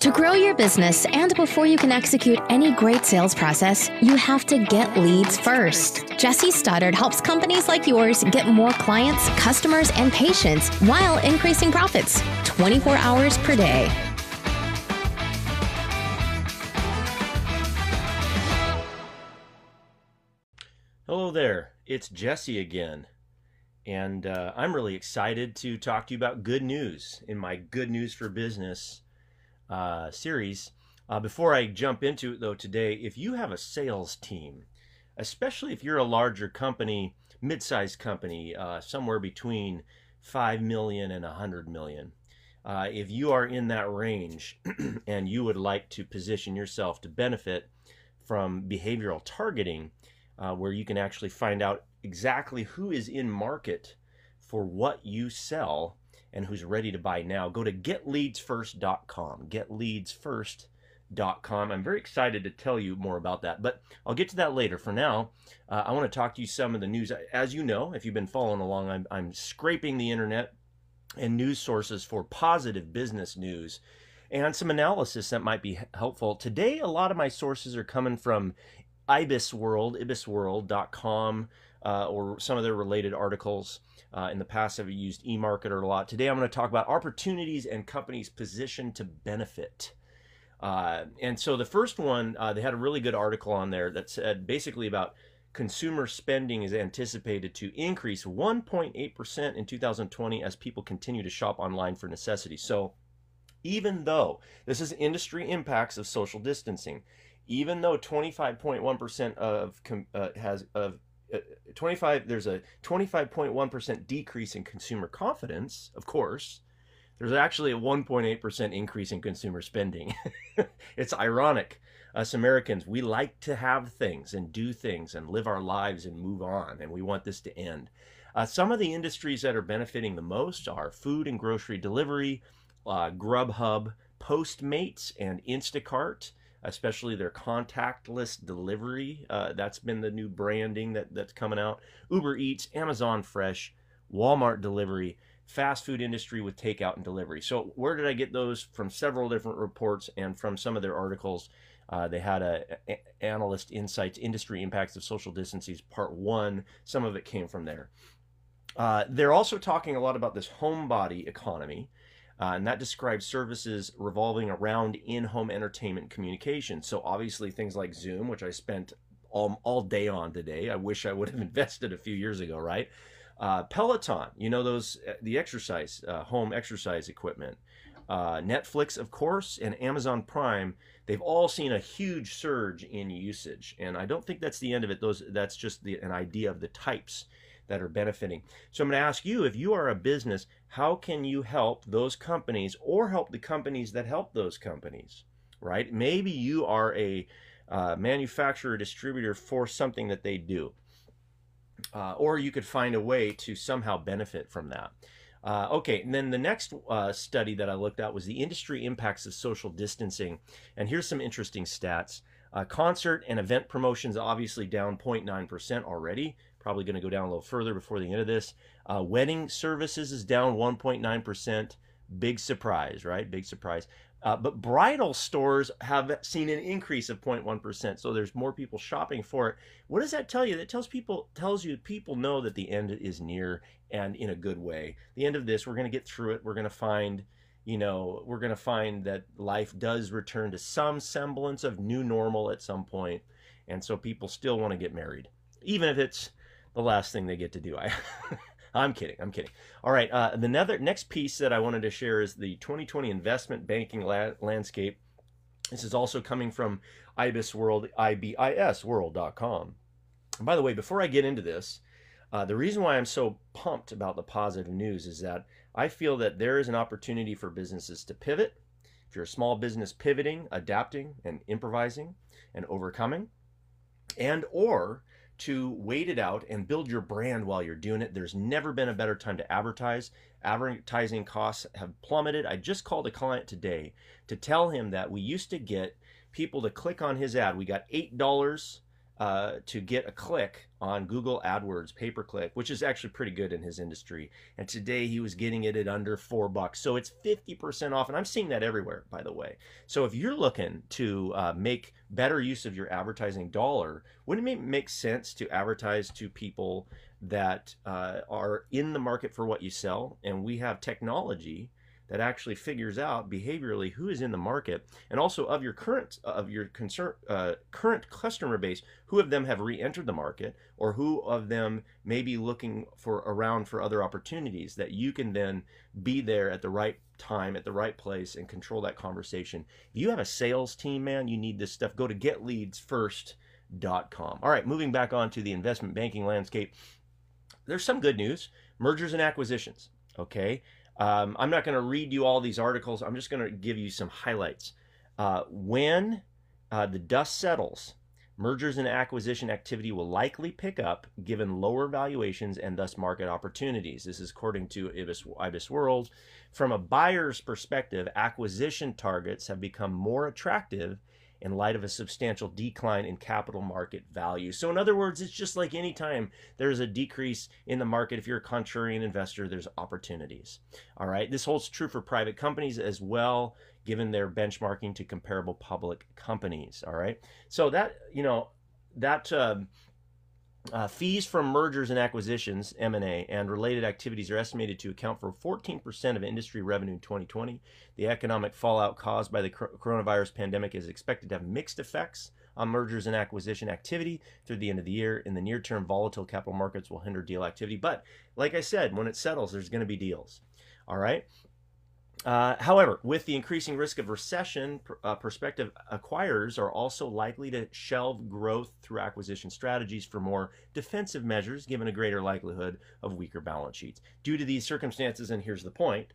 To grow your business and before you can execute any great sales process, you have to get leads first. Jesse Stoddard helps companies like yours get more clients, customers, and patients while increasing profits 24 hours per day. Hello there, it's Jesse again. And uh, I'm really excited to talk to you about good news in my Good News for Business uh, series. Uh, before I jump into it, though, today, if you have a sales team, especially if you're a larger company, mid-sized company, uh, somewhere between five million and a hundred million, uh, if you are in that range and you would like to position yourself to benefit from behavioral targeting, uh, where you can actually find out exactly who is in market for what you sell and who's ready to buy now, go to getleadsfirst.com. Getleadsfirst.com. I'm very excited to tell you more about that, but I'll get to that later. For now, uh, I want to talk to you some of the news. As you know, if you've been following along, I'm, I'm scraping the internet and news sources for positive business news and some analysis that might be helpful. Today, a lot of my sources are coming from Ibis World, ibisworld.com, uh, or some of their related articles. Uh, in the past, I've used eMarketer a lot. Today, I'm going to talk about opportunities and companies positioned to benefit. Uh, and so the first one, uh, they had a really good article on there that said basically about consumer spending is anticipated to increase 1.8% in 2020 as people continue to shop online for necessities. So even though this is industry impacts of social distancing, even though 25.1% of uh, has of 25 there's a 25.1% decrease in consumer confidence of course. There's actually a 1.8% increase in consumer spending. It's ironic. Us americans we like to have things and do things and live our lives and move on and we want this to end. Uh, some of the industries that are benefiting the most are food and grocery delivery uh, grubhub postmates and instacart especially their contactless delivery. Uh, that's been the new branding that, that's coming out. Uber Eats, Amazon Fresh, Walmart delivery, fast food industry with takeout and delivery. So where did I get those? From several different reports and from some of their articles. Uh, they had a, a, analyst insights industry impacts of social distancing part one. Some of it came from there. Uh, they're also talking a lot about this homebody economy. Uh, and that describes services revolving around in-home entertainment communication. So obviously things like Zoom, which I spent all, all day on today. I wish I would have invested a few years ago, right? Uh, Peloton, you know those uh, the exercise uh, home exercise equipment. Uh, Netflix, of course, and Amazon Prime. They've all seen a huge surge in usage, and I don't think that's the end of it. Those that's just the, an idea of the types that are benefiting. So I'm going to ask you if you are a business, how can you help those companies or help the companies that help those companies, right? Maybe you are a uh, manufacturer distributor for something that they do. Uh, or you could find a way to somehow benefit from that. Uh, okay, and then the next uh, study that I looked at was the industry impacts of social distancing. And here's some interesting stats. Uh, concert and event promotions obviously down 0.9% already probably going to go down a little further before the end of this. Uh, wedding services is down 1.9%. Big surprise, right? Big surprise. Uh, but bridal stores have seen an increase of 0.1%. So there's more people shopping for it. What does that tell you? That tells people tells you people know that the end is near and in a good way. The end of this, we're going to get through it. We're going to find you know, we're going to find that life does return to some semblance of new normal at some point. and so people still want to get married, even if it's the last thing they get to do. I, I'm kidding. I'm kidding. All right. Uh, the nether, next piece that I wanted to share is the 2020 investment banking la- landscape. This is also coming from IBIS World, IBISWorld.com. And by the way, before I get into this, uh, the reason why I'm so pumped about the positive news is that I feel that there is an opportunity for businesses to pivot. If you're a small business pivoting, adapting, and improvising and overcoming, and or to wait it out and build your brand while you're doing it. There's never been a better time to advertise. Advertising costs have plummeted. I just called a client today to tell him that we used to get people to click on his ad. We got $8 uh, to get a click on Google AdWords pay per click, which is actually pretty good in his industry. And today he was getting it at under four bucks. So it's 50% off. And I'm seeing that everywhere, by the way. So if you're looking to uh, make better use of your advertising dollar, wouldn't it make sense to advertise to people that uh, are in the market for what you sell? And we have technology that actually figures out behaviorally who is in the market and also of your current of your concern uh, current customer base who of them have re-entered the market or who of them may be looking for around for other opportunities that you can then be there at the right time at the right place and control that conversation. If you have a sales team man you need this stuff go to getleadsfirst.com all right moving back on to the investment banking landscape. There's some good news. Mergers and acquisitions okay um, I'm not going to read you all these articles. I'm just going to give you some highlights. Uh, when uh, the dust settles, mergers and acquisition activity will likely pick up given lower valuations and thus market opportunities. This is according to Ibis, Ibis World. From a buyer's perspective, acquisition targets have become more attractive in light of a substantial decline in capital market value. So, in other words, it's just like any time there's a decrease in the market, if you're a contrarian investor, there's opportunities. All right. This holds true for private companies as well, given their benchmarking to comparable public companies. All right. So, that, you know, that um, uh, fees from mergers and acquisitions, M&A, and related activities are estimated to account for 14% of industry revenue in 2020. The economic fallout caused by the coronavirus pandemic is expected to have mixed effects on mergers and acquisition activity through the end of the year. In the near term, volatile capital markets will hinder deal activity. But like I said, when it settles, there's going to be deals. All right. Uh, however, with the increasing risk of recession, uh, prospective acquirers are also likely to shelve growth through acquisition strategies for more defensive measures, given a greater likelihood of weaker balance sheets. Due to these circumstances, and here's the point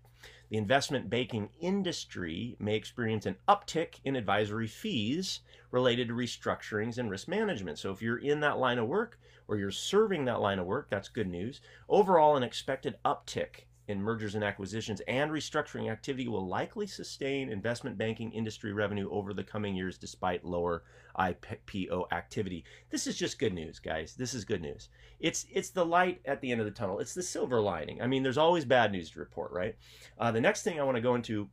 the investment banking industry may experience an uptick in advisory fees related to restructurings and risk management. So, if you're in that line of work or you're serving that line of work, that's good news. Overall, an expected uptick in mergers and acquisitions and restructuring activity will likely sustain investment banking industry revenue over the coming years despite lower IPO activity. This is just good news, guys. This is good news. It's it's the light at the end of the tunnel. It's the silver lining. I mean, there's always bad news to report, right? Uh, the next thing I want to go into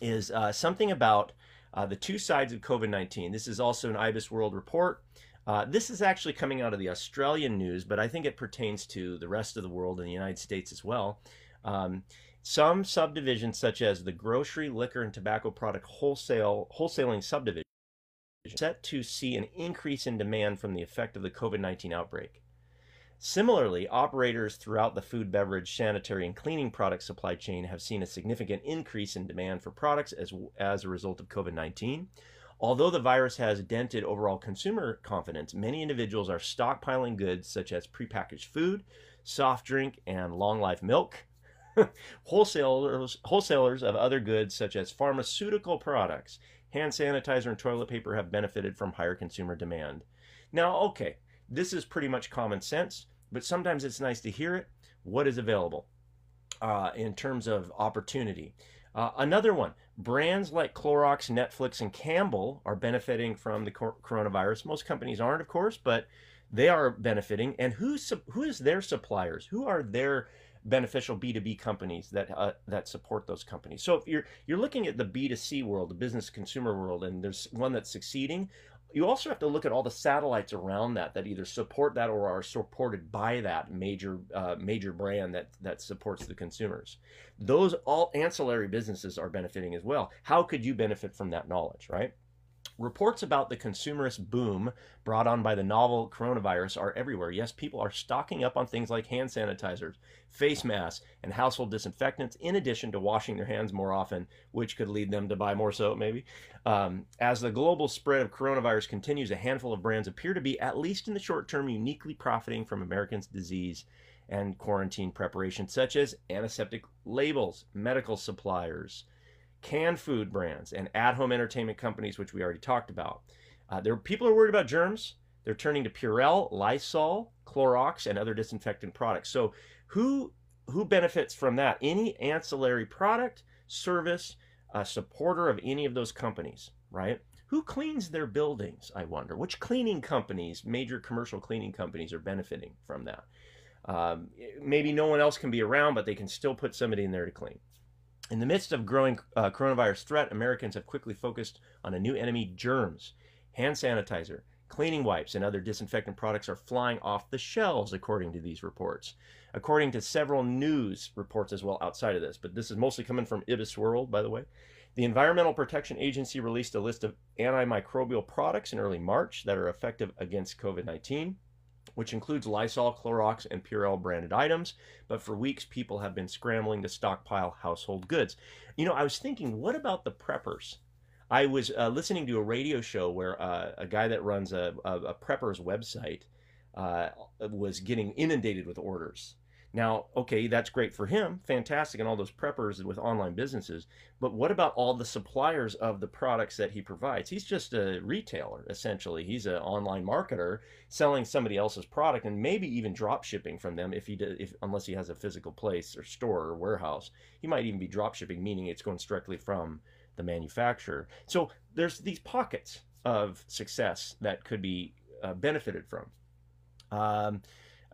is uh, something about uh, the two sides of COVID 19. This is also an IBIS World report. Uh, this is actually coming out of the Australian news, but I think it pertains to the rest of the world and the United States as well. Um, some subdivisions, such as the grocery, liquor, and tobacco product wholesale wholesaling subdivision, set to see an increase in demand from the effect of the COVID 19 outbreak. Similarly, operators throughout the food, beverage, sanitary, and cleaning product supply chain have seen a significant increase in demand for products as, as a result of COVID 19. Although the virus has dented overall consumer confidence, many individuals are stockpiling goods such as prepackaged food, soft drink, and long life milk wholesalers, wholesalers of other goods such as pharmaceutical products, hand sanitizer, and toilet paper have benefited from higher consumer demand. Now, okay, this is pretty much common sense, but sometimes it's nice to hear it. What is available uh, in terms of opportunity? Uh, another one, brands like Clorox, Netflix, and Campbell are benefiting from the coronavirus. Most companies aren't, of course, but they are benefiting. And who's who is their suppliers? Who are their beneficial B2B companies that uh, that support those companies. So if you're you're looking at the B2C world, the business consumer world, and there's one that's succeeding, you also have to look at all the satellites around that that either support that or are supported by that major uh, major brand that that supports the consumers. Those all ancillary businesses are benefiting as well. How could you benefit from that knowledge, right? Reports about the consumerist boom brought on by the novel coronavirus are everywhere. Yes, people are stocking up on things like hand sanitizers, face masks, and household disinfectants, in addition to washing their hands more often, which could lead them to buy more soap, maybe. Um, as the global spread of coronavirus continues, a handful of brands appear to be, at least in the short term, uniquely profiting from Americans' disease and quarantine preparation, such as antiseptic labels, medical suppliers canned food brands, and at-home entertainment companies, which we already talked about. Uh, there, people are worried about germs. They're turning to Purell, Lysol, Clorox, and other disinfectant products. So, who who benefits from that? Any ancillary product, service, a supporter of any of those companies. right? Who cleans their buildings? I wonder. Which cleaning companies, major commercial cleaning companies, are benefiting from that? Um, maybe no one else can be around, but they can still put somebody in there to clean. In the midst of growing uh, coronavirus threat, Americans have quickly focused on a new enemy germs. Hand sanitizer, cleaning wipes, and other disinfectant products are flying off the shelves, according to these reports. According to several news reports as well outside of this, but this is mostly coming from Ibis World, by the way. The Environmental Protection Agency released a list of antimicrobial products in early March that are effective against COVID 19 which includes Lysol, Clorox, and Purell branded items. But for weeks, people have been scrambling to stockpile household goods. You know, I was thinking, what about the preppers? I was uh, listening to a radio show where uh, a guy that runs a, a, a prepper's website uh, was getting inundated with orders. Now, okay, that's great for him, fantastic, and all those preppers with online businesses. But what about all the suppliers of the products that he provides? He's just a retailer, essentially. He's an online marketer selling somebody else's product and maybe even drop shipping from them if he did, if unless he has a physical place or store or warehouse. He might even be drop shipping, meaning it's going directly from the manufacturer. So there's these pockets of success that could be uh, benefited from. Um,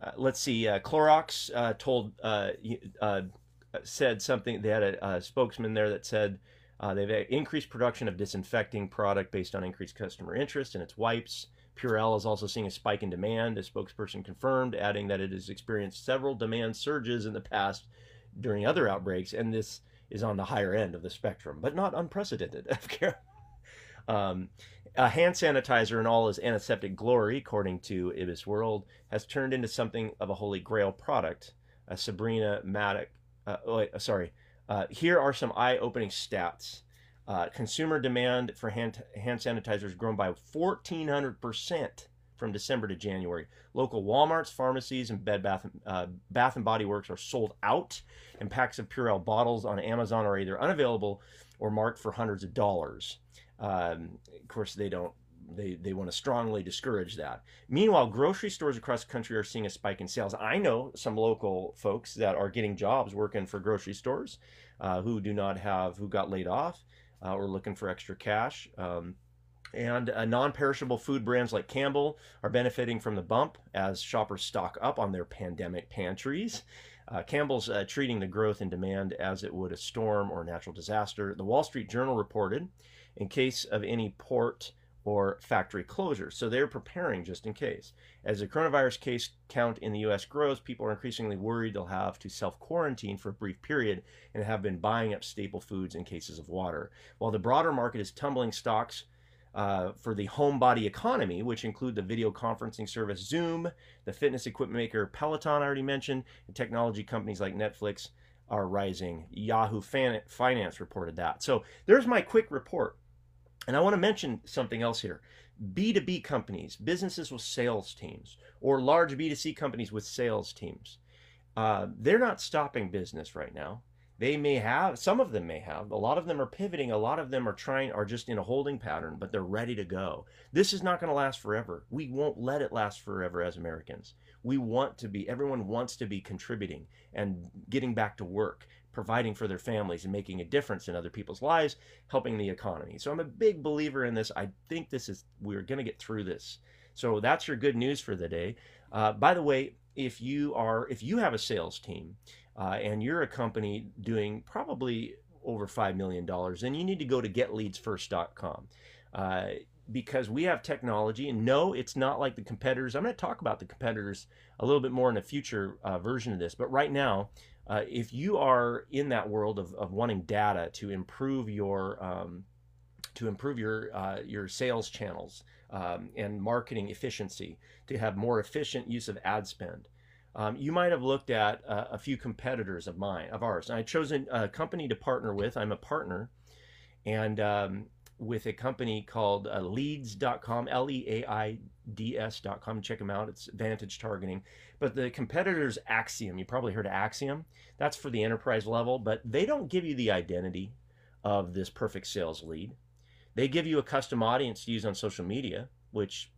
uh, let's see, uh, Clorox uh, told uh, uh, said something. They had a, a spokesman there that said they've increased production of disinfecting product based on increased customer interest in its wipes. Purell is also seeing a spike in demand. A spokesperson confirmed, adding that it has experienced several demand surges in the past during other outbreaks, and this is on the higher end of the spectrum, but not unprecedented. um, a hand sanitizer in all its antiseptic glory, according to Ibis World, has turned into something of a holy grail product. Uh, Sabrina Maddock, uh, oh, uh, sorry. Uh, here are some eye-opening stats. Consumer demand for hand, hand sanitizers grown by 1,400% from December to January. Local WalMarts, pharmacies, and Bed Bath, uh, Bath and Body Works are sold out, and packs of Purell bottles on Amazon are either unavailable or marked for hundreds of dollars. Um, of course, they don't. They, they want to strongly discourage that. Meanwhile, grocery stores across the country are seeing a spike in sales. I know some local folks that are getting jobs working for grocery stores uh, who do not have, who got laid off uh, or looking for extra cash. Um, and uh, non perishable food brands like Campbell are benefiting from the bump as shoppers stock up on their pandemic pantries. Uh, Campbell's uh, treating the growth in demand as it would a storm or natural disaster. The Wall Street Journal reported in case of any port or factory closure. So they're preparing just in case. As the coronavirus case count in the US grows, people are increasingly worried they'll have to self quarantine for a brief period and have been buying up staple foods and cases of water. While the broader market is tumbling stocks uh, for the homebody economy, which include the video conferencing service Zoom, the fitness equipment maker Peloton, I already mentioned, and technology companies like Netflix are rising. Yahoo Finance reported that. So there's my quick report. And I want to mention something else here. B2B companies, businesses with sales teams, or large B2C companies with sales teams, uh, they're not stopping business right now. They may have, some of them may have, a lot of them are pivoting, a lot of them are trying, are just in a holding pattern, but they're ready to go. This is not going to last forever. We won't let it last forever as Americans. We want to be, everyone wants to be contributing and getting back to work, providing for their families and making a difference in other people's lives, helping the economy. So I'm a big believer in this. I think this is, we're going to get through this. So that's your good news for the day. Uh, by the way, if you are, if you have a sales team, uh, and you're a company doing probably over $5 million, then you need to go to getleadsfirst.com. Uh, because we have technology, and no, it's not like the competitors. I'm going to talk about the competitors a little bit more in a future uh, version of this, but right now, uh, if you are in that world of, of wanting data to improve your um, to improve your uh, your sales channels um, and marketing efficiency, to have more efficient use of ad spend, um, you might have looked at uh, a few competitors of mine, of ours. And I chose a company to partner with. I'm a partner, and um, with a company called uh, Leads.com, L-E-A-I-D-S.com. Check them out. It's Vantage Targeting. But the competitor's Acxiom, You probably heard of Acxiom. That's for the enterprise level, but they don't give you the identity of this perfect sales lead. They give you a custom audience to use on social media, which,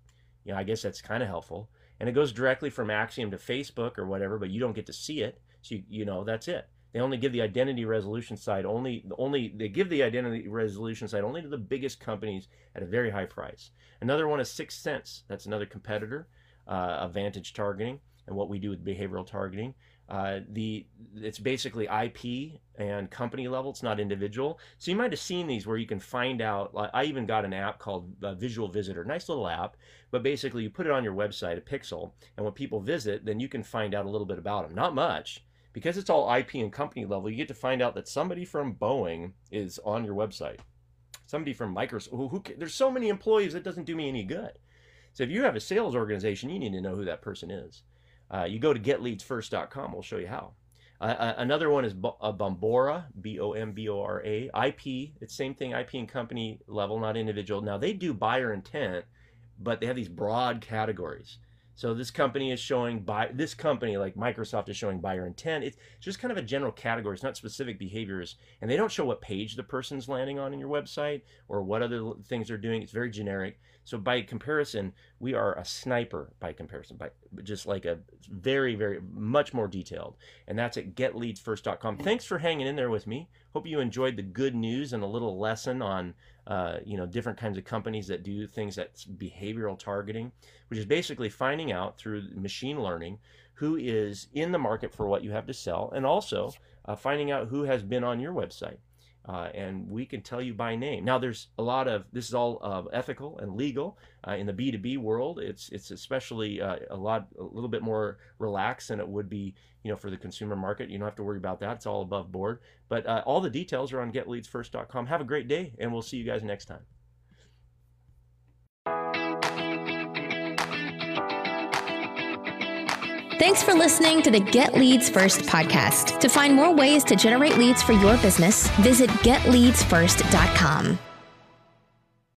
you know, I guess that's kind of helpful and it goes directly from Acxiom to Facebook or whatever, but you don't get to see it. So you, you know that's it. They only give the identity resolution side only only they give the identity resolution side only to the biggest companies at a very high price. Another one is 6sense. That's another competitor uh, Vantage Targeting and what we do with behavioral targeting. Uh, the it's basically IP and company level. It's not individual. So you might have seen these where you can find out. I even got an app called uh, Visual Visitor. Nice little app, but basically you put it on your website, a pixel, and when people visit, then you can find out a little bit about them. Not much, because it's all IP and company level, you get to find out that somebody from Boeing is on your website. Somebody from Microsoft. Who, who, there's so many employees that doesn't do me any good. So if you have a sales organization, you need to know who that person is. Uh, you go to getleadsfirst.com. We'll show you how. Uh, uh another one is B- uh, Bombora, B-O-M-B-O-R-A. IP, it's same thing, IP and company level, not individual. Now they do buyer intent, but they have these broad categories. So this company is showing this company like Microsoft is showing buyer intent. It's just kind of a general category. It's not specific behaviors, and they don't show what page the person's landing on in your website or what other things they're doing. It's very generic. So by comparison, we are a sniper by comparison, by just like a very very much more detailed. And that's at getleadsfirst.com. Thanks for hanging in there with me. Hope you enjoyed the good news and a little lesson on uh, you know different kinds of companies that do things that's behavioral targeting, which is basically finding out through machine learning who is in the market for what you have to sell, and also uh, finding out who has been on your website. Uh, and we can tell you by name. Now, there's a lot of this is all uh, ethical and legal uh, in the B2B world. It's it's especially uh, a lot a little bit more relaxed than it would be, you know, for the consumer market. You don't have to worry about that. It's all above board. But uh, all the details are on GetLeadsFirst.com. Have a great day, and we'll see you guys next time. Thanks for listening to the Get Leads First podcast. To find more ways to generate leads for your business, visit getleadsfirst.com.